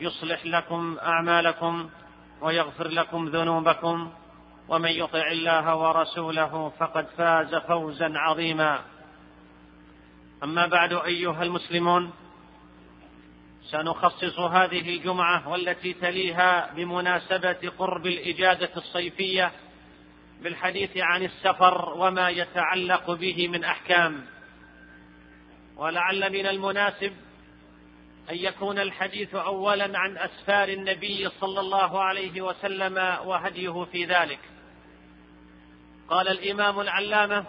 يصلح لكم أعمالكم ويغفر لكم ذنوبكم ومن يطع الله ورسوله فقد فاز فوزا عظيما. أما بعد أيها المسلمون سنخصص هذه الجمعة والتي تليها بمناسبة قرب الإجازة الصيفية بالحديث عن السفر وما يتعلق به من أحكام. ولعل من المناسب أن يكون الحديث اولا عن أسفار النبي صلى الله عليه وسلم وهديه في ذلك. قال الإمام العلامة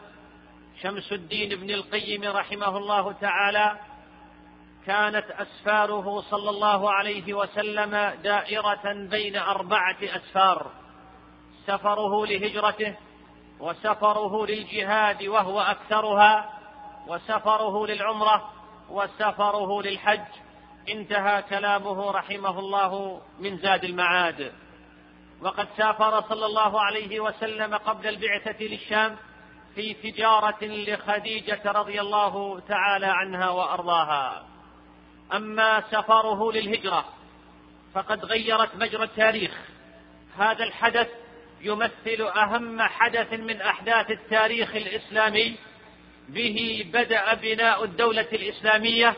شمس الدين ابن القيم رحمه الله تعالى كانت أسفاره صلى الله عليه وسلم دائرة بين أربعة أسفار سفره لهجرته وسفره للجهاد وهو أكثرها وسفره للعمرة وسفره للحج انتهى كلامه رحمه الله من زاد المعاد. وقد سافر صلى الله عليه وسلم قبل البعثة للشام في تجارة لخديجة رضي الله تعالى عنها وأرضاها. أما سفره للهجرة فقد غيرت مجرى التاريخ. هذا الحدث يمثل أهم حدث من أحداث التاريخ الإسلامي. به بدأ بناء الدولة الإسلامية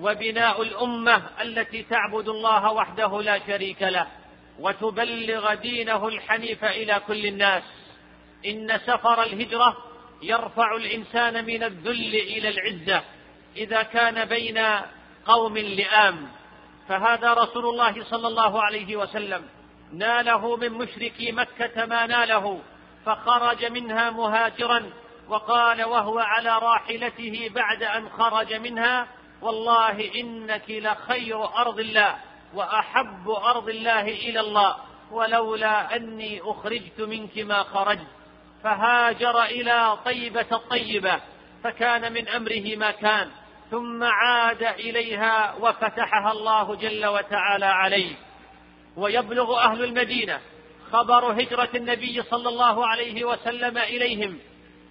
وبناء الأمة التي تعبد الله وحده لا شريك له وتبلغ دينه الحنيف إلى كل الناس. إن سفر الهجرة يرفع الإنسان من الذل إلى العزة إذا كان بين قوم لئام. فهذا رسول الله صلى الله عليه وسلم ناله من مشركي مكة ما ناله فخرج منها مهاجرا وقال وهو على راحلته بعد أن خرج منها والله إنك لخير أرض الله وأحب أرض الله إلى الله ولولا أني أخرجت منك ما خرجت فهاجر إلى طيبة الطيبه فكان من أمره ما كان ثم عاد إليها وفتحها الله جل وتعالى عليه ويبلغ أهل المدينة خبر هجرة النبي صلى الله عليه وسلم إليهم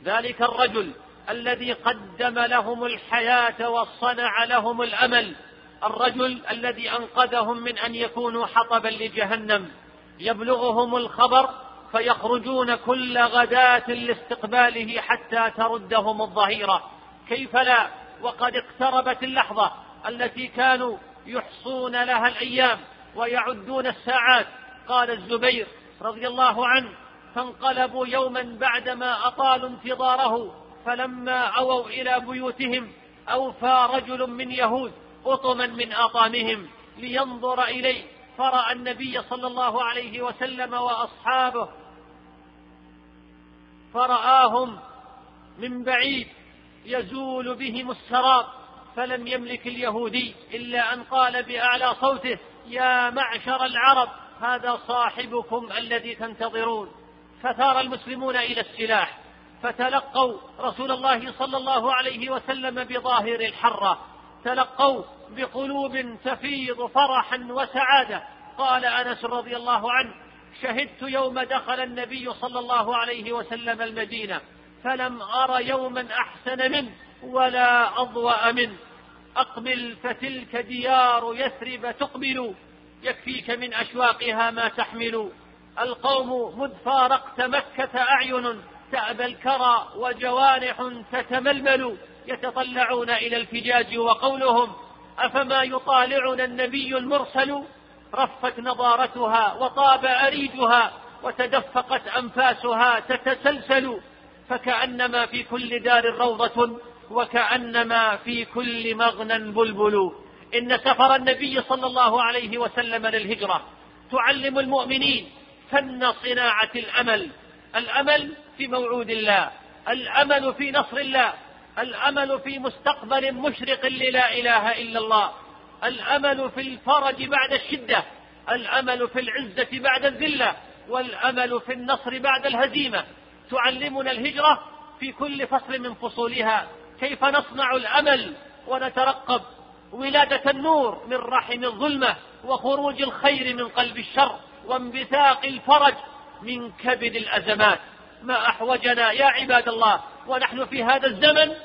ذلك الرجل الذي قدم لهم الحياة وصنع لهم الأمل. الرجل الذي أنقذهم من أن يكونوا حطبا لجهنم. يبلغهم الخبر فيخرجون كل غداة لاستقباله حتى تردهم الظهيرة. كيف لا؟ وقد اقتربت اللحظة التي كانوا يحصون لها الأيام ويعدون الساعات. قال الزبير رضي الله عنه فانقلبوا يوما بعدما أطالوا انتظاره. فلما اووا إلى بيوتهم أوفى رجل من يهود اطما من اطامهم لينظر إليه فرأى النبي صلى الله عليه وسلم وأصحابه فرآهم من بعيد يزول بهم السراب فلم يملك اليهودي إلا أن قال بأعلى صوته يا معشر العرب هذا صاحبكم الذي تنتظرون. فثار المسلمون إلى السلاح. فتلقوا رسول الله صلى الله عليه وسلم بظاهر الحرة. تلقوا بقلوب تفيض فرحا وسعادة. قال أنس رضي الله عنه شهدت يوم دخل النبي صلى الله عليه وسلم المدينة فلم أر يوما أحسن منه ولا أضوأ منه. أقبل فتلك ديار يثرب تقبل يكفيك من أشواقها ما تحمل. القوم مذ فارقت مكة أعين تأبى الكرى وجوارح تتململ يتطلعون إلى الفجاج وقولهم أفما يطالعنا النبي المرسل؟ رفت نضارتها وطاب أريجها وتدفقت أنفاسها تتسلسل فكأنما في كل دار روضة وكأنما في كل مغنى بلبل. إن سفر النبي صلى الله عليه وسلم للهجرة تعلم المؤمنين فن صناعة الأمل. الأمل في موعود الله الأمل في نصر الله الأمل في مستقبل مشرق للا إله إلا الله الأمل في الفرج بعد الشدة الأمل في العزة بعد الذلة والأمل في النصر بعد الهزيمة. تعلمنا الهجرة في كل فصل من فصولها. كيف نصنع الأمل ونترقب ولادة النور من رحم الظلمة وخروج الخير من قلب الشر وانبثاق الفرج من كبد الأزمات. ما أحوجنا يا عباد الله ونحن في هذا الزمن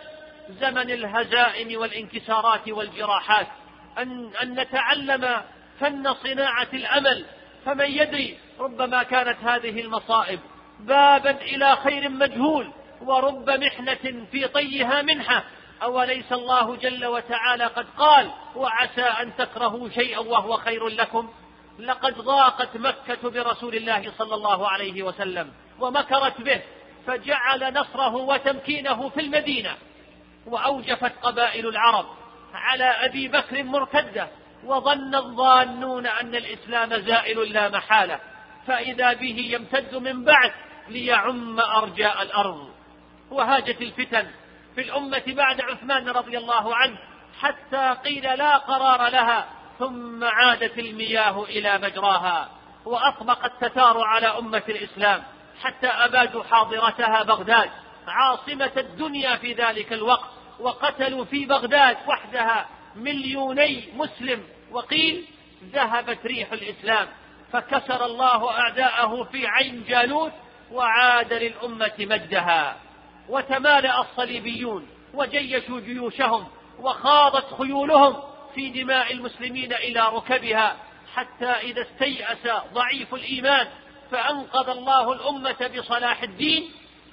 زمن الهزائم والانكسارات والجراحات. أن, أن نتعلم فن صناعة الأمل. فمن يدري ربما كانت هذه المصائب. بابا إلى خير مجهول ورب محنة في طيها منحة. أوليس الله جل وتعالى قد قال وعسى أن تكرهوا شيئا وهو خير لكم لقد ضاقت مكة برسول الله صلى الله عليه وسلم. ومكرت به فجعل نصره وتمكينه في المدينة وأوجفت قبائل العرب على أبي بكر مرتدة وظن الظانون أن الإسلام زائل لا محالة فإذا به يمتد من بعد ليعم أرجاء الأرض. وهاجت الفتن في الأمة بعد عثمان رضي الله عنه حتى قيل لا قرار لها ثم عادت المياه إلى مجراها وأطبق التتار على أمة الإسلام. حتى أبادوا حاضرتها بغداد. عاصمة الدنيا في ذلك الوقت وقتلوا في بغداد وحدها مليوني مسلم. وقيل ذهبت ريح الإسلام فكسر الله أعداءه في عين جالوت وعاد للأمة مجدها. وتمالأ الصليبيون وجيشوا جيوشهم وخاضت خيولهم في دماء المسلمين إلى ركبها حتى إذا استيأس ضعيف الإيمان فأنقذ الله الأمة بصلاح الدين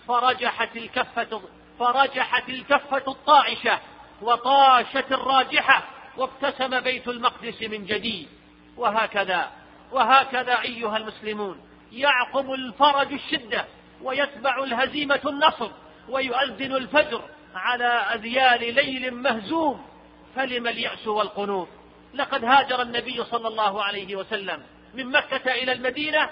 فرجحت الكفة فرجحت الكفة الطائشة وطاشت الراجحة وابتسم بيت المقدس من جديد. وهكذا وهكذا أيها المسلمون يعقب الفرج الشدة ويتبع الهزيمة النصر ويؤذن الفجر على أذيال ليل مهزوم. فلم اليأس والقنوط؟ لقد هاجر النبي صلى الله عليه وسلم من مكة إلى المدينة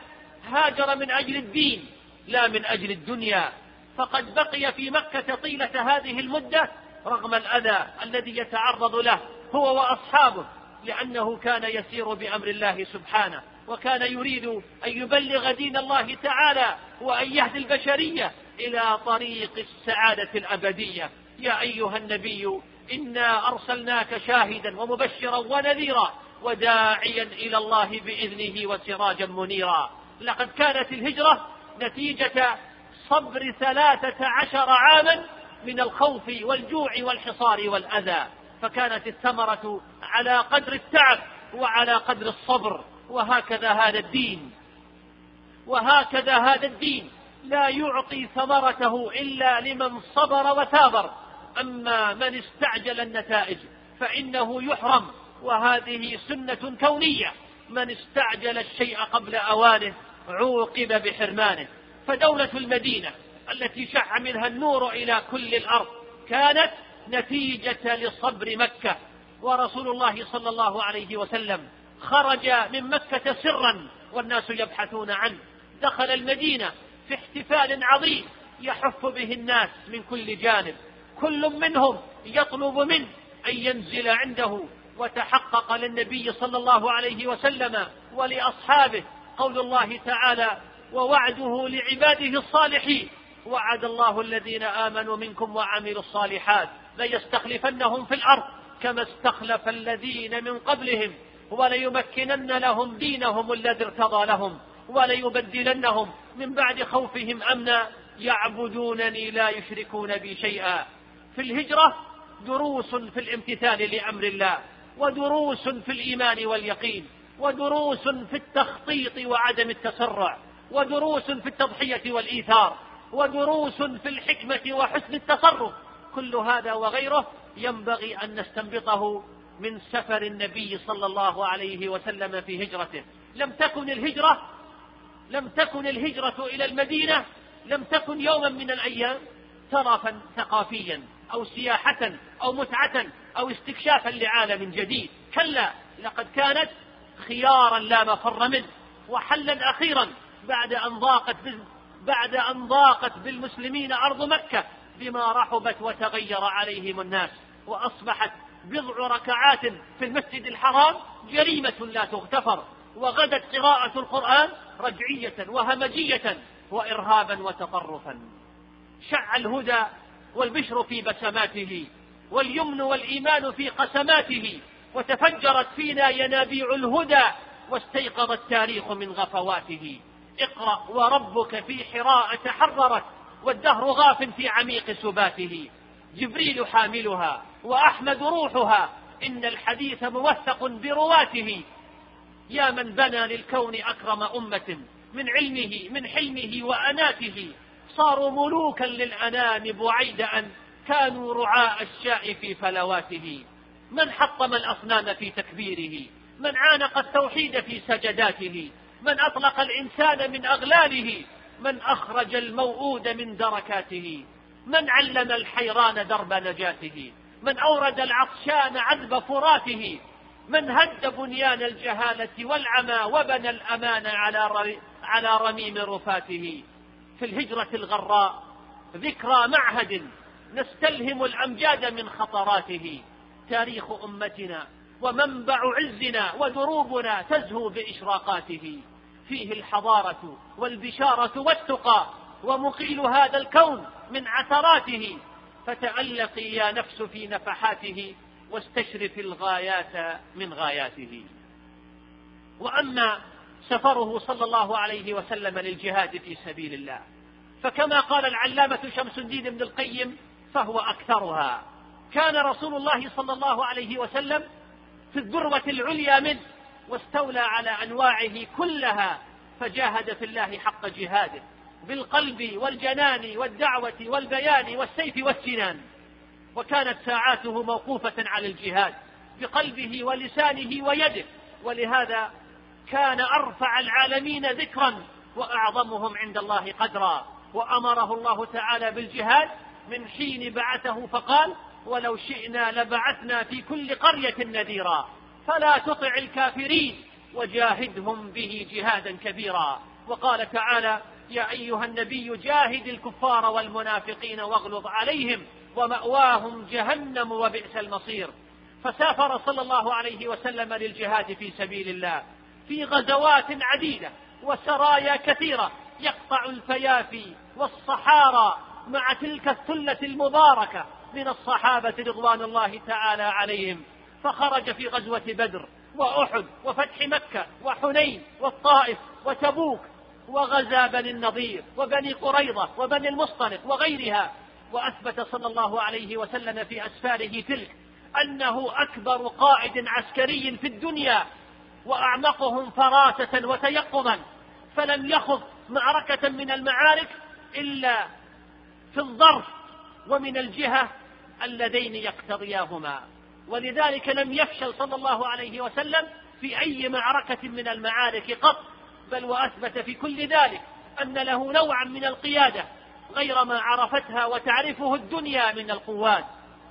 هاجر من أجل الدين لا من أجل الدنيا. فقد بقي في مكة طيلة هذه المدة رغم الأذى الذي يتعرض له هو وأصحابه لأنه كان يسير بأمر الله سبحانه وكان يريد أن يبلغ دين الله تعالى وأن يهدي البشرية إلى طريق السعادة الأبدية. يا أيها النبي إنا أرسلناك شاهدا ومبشرا ونذيرا وداعيا إلى الله بإذنه وسراجا منيرا. لقد كانت الهجرة نتيجة صبر ثلاثة عشر عاما من الخوف والجوع والحصار والأذى فكانت الثمرة على قدر التعب وعلى قدر الصبر وهكذا هذا الدين. وهكذا هذا الدين لا يعطي ثمرته إلا لمن صبر وثابر. أما من استعجل النتائج فإنه يحرم وهذه سنة كونية. من استعجل الشيء قبل أوانه عوقب بحرمانه. فدولة المدينة التي شع منها النور إلى كل الأرض كانت نتيجة لصبر مكة. ورسول الله صلى الله عليه وسلم خرج من مكة سرا والناس يبحثون عنه. دخل المدينة في احتفال عظيم يحف به الناس من كل جانب. كل منهم يطلب منه أن ينزل عنده وتحقق للنبي صلى الله عليه وسلم ولأصحابه قول الله تعالى ووعده لعباده الصالحين. وعد الله الذين آمنوا منكم وعملوا الصالحات ليستخلفنهم في الأرض كما استخلف الذين من قبلهم وليمكنن لهم دينهم الذي ارتضى لهم وليبدلنهم من بعد خوفهم أمنا يعبدونني لا يشركون بي شيئا. في الهجرة دروس في الامتثال لأمر الله. ودروس في الإيمان واليقين ودروس في التخطيط وعدم التسرع ودروس في التضحية والإيثار ودروس في الحكمة وحسن التصرف. كل هذا وغيره ينبغي أن نستنبطه من سفر النبي صلى الله عليه وسلم في هجرته. لم تكن الهجرة لم تكن الهجرة إلى المدينة لم تكن يوما من الأيام ترفا ثقافيا أو سياحة أو متعة أو استكشافا لعالم جديد. كلا لقد كانت خيارا لا مفر منه وحلا أخيرا بعد أن ضاقت بعد أن ضاقت بالمسلمين أرض مكة بما رحبت وتغير عليهم الناس وأصبحت بضع ركعات في المسجد الحرام جريمة لا تغتفر وغدت قراءة القرآن رجعية وهمجية وإرهابا وتطرفا. شع الهدى والبشر في بسماته واليمن والإيمان في قسماته وتفجرت فينا ينابيع الهدى واستيقظ التاريخ من غفواته. اقرأ وربك في حراء تحررت والدهر غاف في عميق سباته. جبريل حاملها وأحمد روحها إن الحديث موثق برواته. يا من بنى للكون أكرم أمة من علمه من حلمه وأناته. صاروا ملوكا للأنام بعيد أن كانوا رعاء الشاء في فلواته من حطم الأصنام في تكبيره؟ من عانق التوحيد في سجداته؟ من أطلق الإنسان من أغلاله؟ من أخرج الموؤود من دركاته؟ من علم الحيران درب نجاته؟ من أورد العطشان عذب فراته؟ من هد بنيان الجهالة والعمى وبنى الأمان على على رميم رفاته؟ في الهجرة الغراء ذكرى معهد نستلهم الأمجاد من خطراته. تاريخ أمتنا ومنبع عزنا ودروبنا تزهو بإشراقاته. فيه الحضارة والبشارة والتقى ومقيل هذا الكون من عثراته. فتألقي يا نفس في نفحاته واستشرف الغايات من غاياته. وأما سفره صلى الله عليه وسلم للجهاد في سبيل الله فكما قال العلامة شمس الدين بن القيم فهو أكثرها. كان رسول الله صلى الله عليه وسلم في الذروة العليا منه واستولى على أنواعه كلها فجاهد في الله حق جهاده بالقلب والجنان والدعوة والبيان والسيف والسنان. وكانت ساعاته موقوفة على الجهاد بقلبه ولسانه ويده. ولهذا كان أرفع العالمين ذكرا وأعظمهم عند الله قدرا. وأمره الله تعالى بالجهاد من حين بعثه فقال ولو شئنا لبعثنا في كل قرية نذيرا فلا تطع الكافرين وجاهدهم به جهادا كبيرا وقال تعالى يا أيها النبي جاهد الكفار والمنافقين واغلظ عليهم ومأواهم جهنم وبئس المصير فسافر صلى الله عليه وسلم للجهاد في سبيل الله في غزوات عديدة وسرايا كثيرة يقطع الفيافي والصحارى مع تلك الثلة المباركة من الصحابة رضوان الله تعالى عليهم. فخرج في غزوة بدر وأحد وفتح مكة وحنين والطائف وتبوك وغزا بني النضير وبني قريضة وبني المصطلق وغيرها. وأثبت صلى الله عليه وسلم في أسفاره تلك أنه أكبر قائد عسكري في الدنيا وأعمقهم فراسة وتيقظا. فلم يخض معركة من المعارك إلا في الظرف ومن الجهة اللذين يقتضياهما. ولذلك لم يفشل صلى الله عليه وسلم في أي معركة من المعارك قط بل وأثبت في كل ذلك أن له نوعا من القيادة غير ما عرفتها وتعرفه الدنيا من القوات.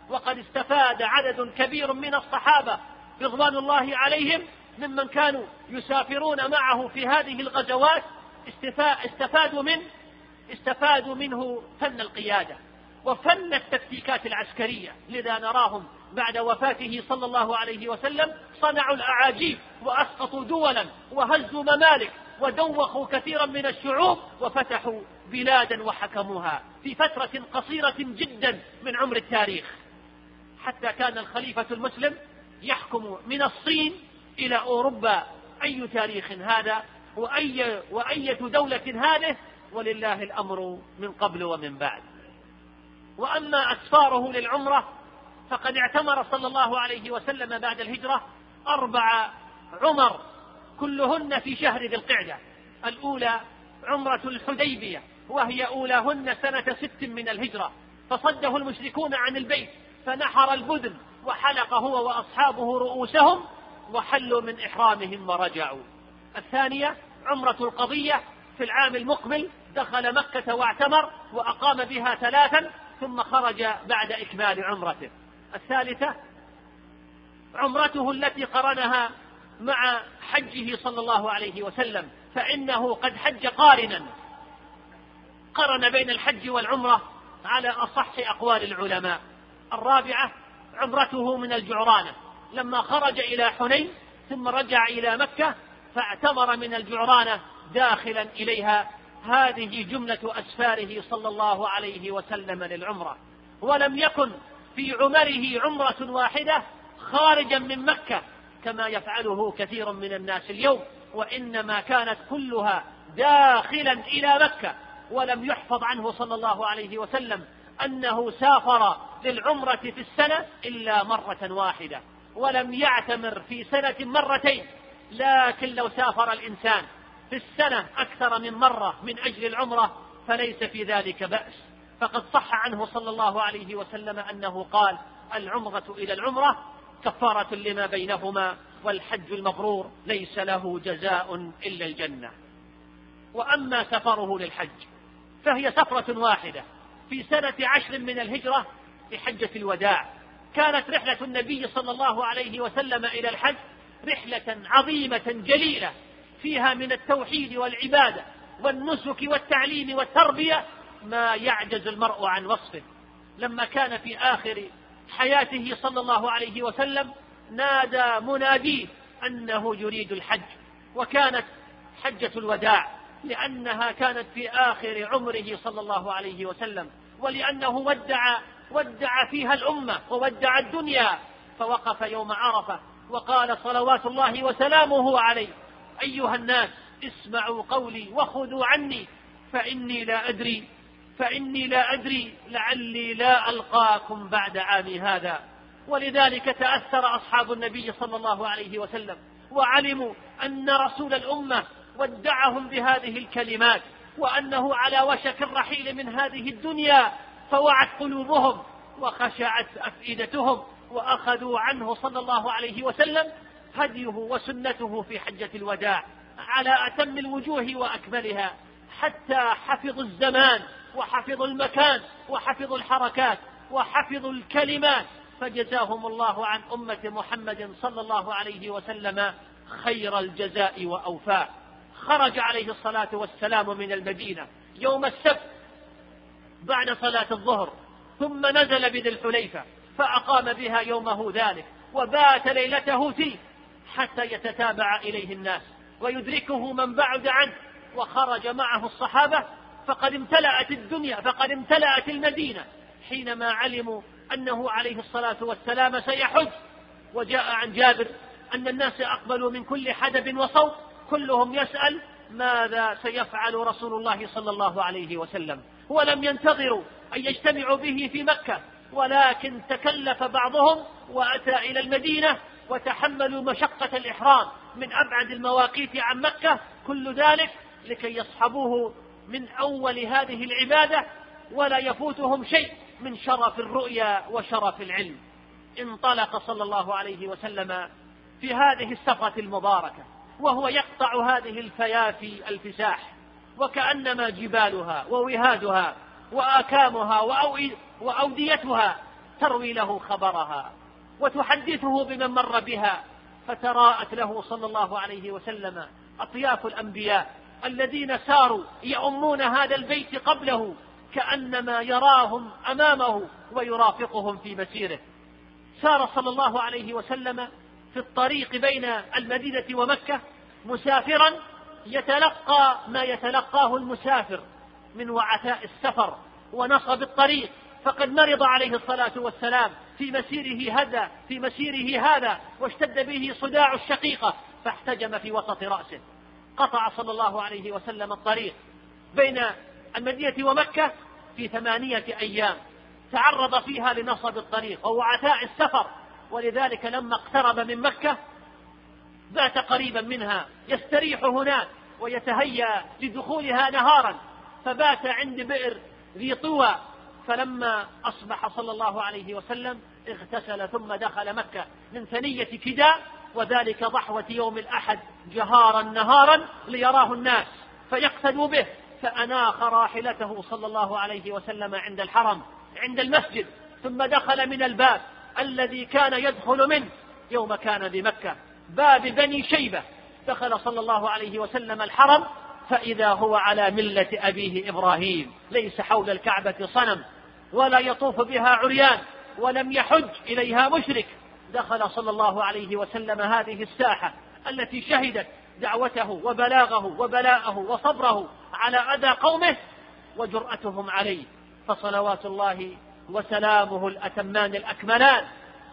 وقد استفاد عدد كبير من الصحابة رضوان الله عليهم ممن كانوا يسافرون معه في هذه الغزوات استفادوا من استفادوا منه فن القيادة وفن التكتيكات العسكرية لذا نراهم بعد وفاته صلى الله عليه وسلم صنعوا الأعاجيب وأسقطوا دولا وهزوا ممالك ودوخوا كثيرا من الشعوب وفتحوا بلادا وحكموها في فترة قصيرة جدا من عمر التاريخ. حتى كان الخليفة المسلم يحكم من الصين إلى أوروبا. أي تاريخ هذا؟ وأي وأية دولة هذه ولله الأمر من قبل ومن بعد. وأما أسفاره للعمرة فقد اعتمر صلى الله عليه وسلم بعد الهجرة أربع عمر كلهن في شهر ذي القعدة. الأولى عمرة الحديبية وهي أولاهن سنة ست من الهجرة. فصده المشركون عن البيت فنحر البدن وحلق هو وأصحابه رؤوسهم وحلوا من إحرامهم ورجعوا. الثانية عمرة القضية في العام المقبل دخل مكة واعتمر وأقام بها ثلاثا ثم خرج بعد إكمال عمرته. الثالثة عمرته التي قرنها مع حجه صلى الله عليه وسلم فإنه قد حج قارنا. قرن بين الحج والعمرة على أصح أقوال العلماء. الرابعة عمرته من الجعرانة. لما خرج إلى حنين ثم رجع إلى مكة فاعتمر من الجعرانة داخلا إليها هذه جملة أسفاره صلى الله عليه وسلم للعمرة. ولم يكن في عمره عمرة واحدة خارجا من مكة كما يفعله كثير من الناس اليوم وإنما كانت كلها داخلا إلى مكة. ولم يحفظ عنه صلى الله عليه وسلم أنه سافر للعمرة في السنة إلا مرة واحدة. ولم يعتمر في سنة مرتين. لكن لو سافر الإنسان في السنة أكثر من مرة من أجل العمرة فليس في ذلك بأس. فقد صح عنه صلى الله عليه وسلم أنه قال العمرة إلى العمرة كفارة لما بينهما والحج المبرور ليس له جزاء إلا الجنة. وأما سفره للحج فهي سفرة واحدة. في سنة عشر من الهجرة لحجة الوداع كانت رحلة النبي صلى الله عليه وسلم إلى الحج رحلة عظيمة جليلة فيها من التوحيد والعبادة والنسك والتعليم والتربية ما يعجز المرء عن وصفه. لما كان في آخر حياته صلى الله عليه وسلم نادى مناديه أنه يريد الحج وكانت حجة الوداع لأنها كانت في آخر عمره صلى الله عليه وسلم ولأنه ودع ودع فيها الأمة وودع الدنيا فوقف يوم عرفة وقال صلوات الله وسلامه عليه أيها الناس اسمعوا قولي وخذوا عني فإني لا أدري فإني لا أدري لعلي لا ألقاكم بعد عامي هذا. ولذلك تأثر أصحاب النبي صلى الله عليه وسلم وعلموا أن رسول الأمة ودعهم بهذه الكلمات وأنه على وشك الرحيل من هذه الدنيا فوعت قلوبهم وخشعت أفئدتهم وأخذوا عنه صلى الله عليه وسلم هديه وسنته في حجة الوداع على أتم الوجوه وأكملها حتى حفظوا الزمان وحفظوا المكان وحفظوا الحركات وحفظوا الكلمات فجزاهم الله عن أمة محمد صلى الله عليه وسلم خير الجزاء وأوفاه. خرج عليه الصلاة والسلام من المدينة يوم السبت بعد صلاة الظهر ثم نزل بذي الحليفة. فأقام بها يومه ذلك وبات ليلته فيه حتى يتتابع إليه الناس ويدركه من بعد عنه وخرج معه الصحابة فقد امتلأت الدنيا فقد امتلأت المدينة حينما علموا أنه عليه الصلاة والسلام سيحج. وجاء عن جابر أن الناس أقبلوا من كل حدب وصوت كلهم يسأل ماذا سيفعل رسول الله صلى الله عليه وسلم. ولم ينتظروا أن يجتمعوا به في مكة. ولكن تكلف بعضهم وأتى إلى المدينة وتحملوا مشقة الإحرام من أبعد المواقيت عن مكة. كل ذلك لكي يصحبوه من أول هذه العبادة ولا يفوتهم شيء من شرف الرؤيا وشرف العلم. انطلق صلى الله عليه وسلم في هذه السفرة المباركة وهو يقطع هذه الفيافي الفساح وكأنما جبالها ووهادها وآكامها وأوديتها تروي له خبرها وتحدثه بمن مر بها فتراءت له صلى الله عليه وسلم أطياف الأنبياء الذين ساروا يؤمون هذا البيت قبله كأنما يراهم أمامه ويرافقهم في مسيره. سار صلى الله عليه وسلم في الطريق بين المدينة ومكة مسافرا يتلقى ما يتلقاه المسافر من وعثاء السفر ونصب الطريق فقد مرض عليه الصلاة والسلام في مسيره هذا في مسيره هذا واشتد به صداع الشقيقة فاحتجم في وسط رأسه. قطع صلى الله عليه وسلم الطريق بين المدينة ومكة في ثمانية أيام. تعرض فيها لنصب الطريق ووعثاء السفر. ولذلك لما اقترب من مكة بات قريبا منها يستريح هناك ويتهيأ لدخولها نهارا. فبات عند بئر ذي طوى فلما أصبح صلى الله عليه وسلم اغتسل ثم دخل مكة من ثنية كداء وذلك ضحوة يوم الأحد جهارا نهارا ليراه الناس فيقتدوا به فأناخ راحلته صلى الله عليه وسلم عند الحرم عند المسجد ثم دخل من الباب الذي كان يدخل منه يوم كان بمكة. باب بني شيبة. دخل صلى الله عليه وسلم الحرم فإذا هو على ملة أبيه إبراهيم ليس حول الكعبة صنم. ولا يطوف بها عريان ولم يحج إليها مشرك. دخل صلى الله عليه وسلم هذه الساحة التي شهدت دعوته وبلاغه وبلاءه وصبره على أذى قومه وجرأتهم عليه. فصلوات الله وسلامه الأتمان الأكملان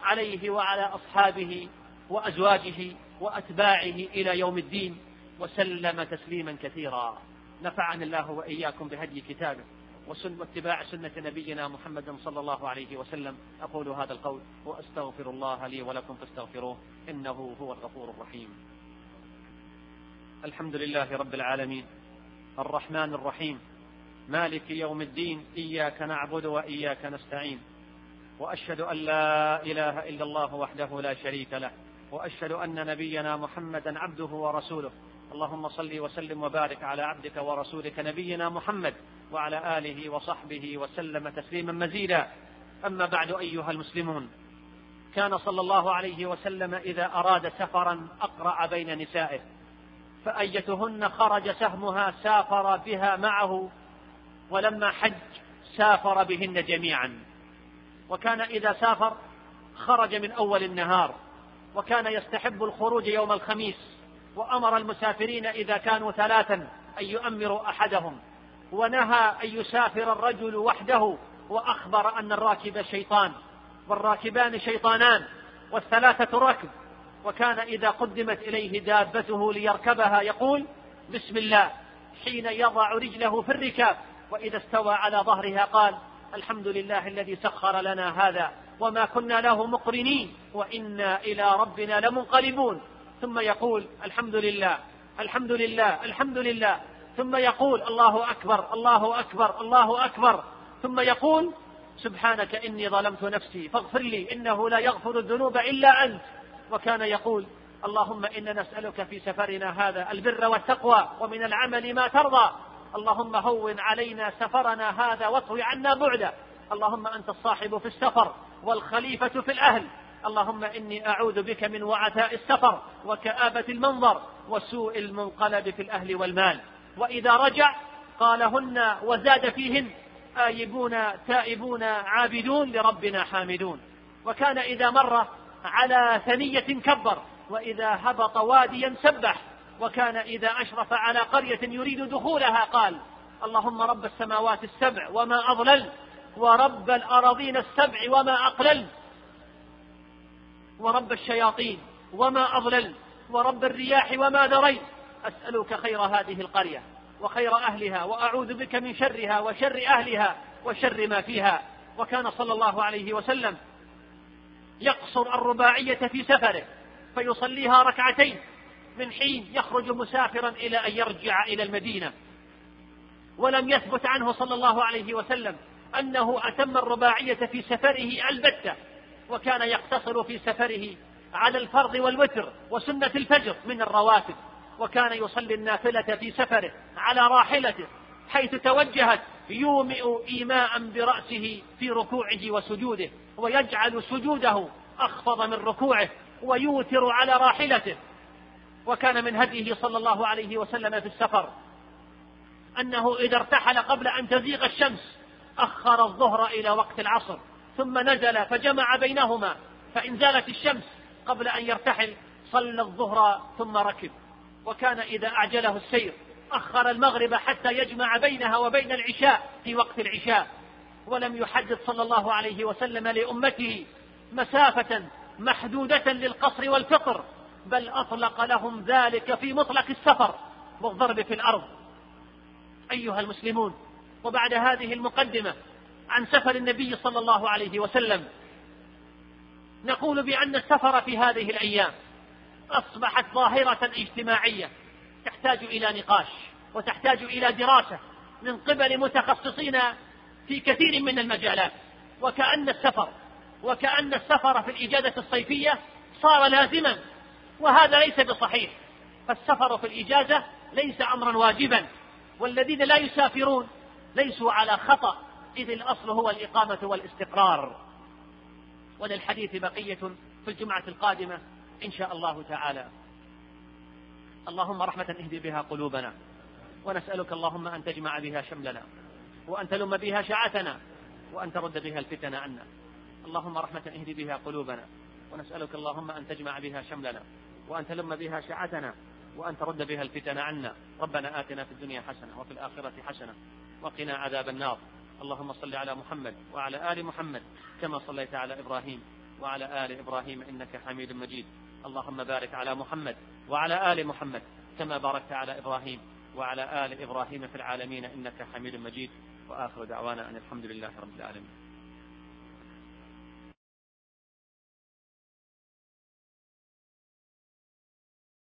عليه وعلى أصحابه وأزواجه وأتباعه إلى يوم الدين. وسلم تسليما كثيرا. نفعني الله وإياكم بهدي كتابه. وسن واتباع سنة نبينا محمد صلى الله عليه وسلم. أقول هذا القول وأستغفر الله لي ولكم فاستغفروه. إنه هو الغفور الرحيم. الحمد لله رب العالمين. الرحمن الرحيم. مالك يوم الدين. إياك نعبد وإياك نستعين. وأشهد أن لا إله إلا الله وحده لا شريك له. وأشهد أن نبينا محمدا عبده ورسوله. اللهم صل وسلم وبارك على عبدك ورسولك نبينا محمد وعلى آله وصحبه وسلم تسليما مزيدا. أما بعد أيها المسلمون كان صلى الله عليه وسلم إذا أراد سفرا أقرع بين نسائه فأيتهن خرج سهمها سافر بها معه ولما حج سافر بهن جميعا. وكان إذا سافر خرج من أول النهار وكان يستحب الخروج يوم الخميس وأمر المسافرين إذا كانوا ثلاثا أن يؤمروا أحدهم. ونهى أن يسافر الرجل وحده وأخبر أن الراكب شيطان والراكبان شيطانان والثلاثة ركب. وكان إذا قدمت إليه دابته ليركبها يقول بسم الله. حين يضع رجله في الركاب وإذا استوى على ظهرها قال الحمد لله الذي سخر لنا هذا وما كنا له مقرنين وإنا إلى ربنا لمنقلبون. ثم يقول الحمد لله الحمد لله الحمد لله. ثم يقول الله أكبر الله أكبر الله أكبر. ثم يقول سبحانك إني ظلمت نفسي فاغفر لي إنه لا يغفر الذنوب إلا أنت. وكان يقول اللهم إنا نسألك في سفرنا هذا البر والتقوى ومن العمل ما ترضى. اللهم هون علينا سفرنا هذا واطوي عنا بعده. اللهم أنت الصاحب في السفر والخليفة في الأهل. اللهم إني أعوذ بك من وعثاء السفر وكآبة المنظر وسوء المنقلب في الأهل والمال. وإذا رجع قالهن وزاد فيهن آيبون تائبون عابدون لربنا حامدون. وكان إذا مر على ثنية كبر وإذا هبط واديا سبح. وكان إذا أشرف على قرية يريد دخولها قال اللهم رب السماوات السبع وما أضلل ورب الأراضين السبع وما أقلل ورب الشياطين وما أضلل ورب الرياح وما ذريت أسألك خير هذه القرية وخير أهلها وأعوذ بك من شرها وشر أهلها وشر ما فيها. وكان صلى الله عليه وسلم يقصر الرباعية في سفره فيصليها ركعتين من حين يخرج مسافرا إلى أن يرجع إلى المدينة. ولم يثبت عنه صلى الله عليه وسلم أنه أتم الرباعية في سفره البتة وكان يقتصر في سفره على الفرض والوتر وسنة الفجر من الرواتب. وكان يصلي النافلة في سفره على راحلته حيث توجهت يومئ إيماء برأسه في ركوعه وسجوده ويجعل سجوده أخفض من ركوعه ويوتر على راحلته. وكان من هديه صلى الله عليه وسلم في السفر أنه إذا ارتحل قبل أن تزيغ الشمس أخر الظهر إلى وقت العصر ثم نزل فجمع بينهما فإن زالت الشمس قبل أن يرتحل صلى الظهر ثم ركب. وكان إذا أعجله السير أخر المغرب حتى يجمع بينها وبين العشاء في وقت العشاء ولم يحدد صلى الله عليه وسلم لأمته مسافة محدودة للقصر والفطر بل أطلق لهم ذلك في مطلق السفر والضرب في الأرض. أيها المسلمون وبعد هذه المقدمة عن سفر النبي صلى الله عليه وسلم نقول بأن السفر في هذه الأيام أصبحت ظاهرة اجتماعية تحتاج إلى نقاش وتحتاج إلى دراسة من قبل متخصصين في كثير من المجالات. وكأن السفر وكأن السفر في الإجازة الصيفية صار لازما وهذا ليس بصحيح. فالسفر في الإجازة ليس أمرا واجبا والذين لا يسافرون ليسوا على خطأ إذ الأصل هو الإقامة والاستقرار. وللحديث بقية في الجمعة القادمة. إن شاء الله تعالى. اللهم رحمة اهدي بها قلوبنا ونسألك اللهم أن تجمع بها شملنا وأن تلم بها شعتنا وأن ترد بها الفتن عنا. اللهم رحمة اهدي بها قلوبنا ونسألك اللهم أن تجمع بها شملنا وأن تلم بها شعتنا وأن ترد بها الفتن عنا. ربنا آتنا في الدنيا حسنة وفي الآخرة حسنة وقنا عذاب النار. اللهم صل على محمد وعلى آل محمد كما صليت على إبراهيم وعلى آل إبراهيم إنك حميد مجيد. اللهم بارك على محمد وعلى آل محمد كما باركت على إبراهيم وعلى آل إبراهيم في العالمين إنك حميد مجيد. وآخر دعوانا أن الحمد لله رب العالمين.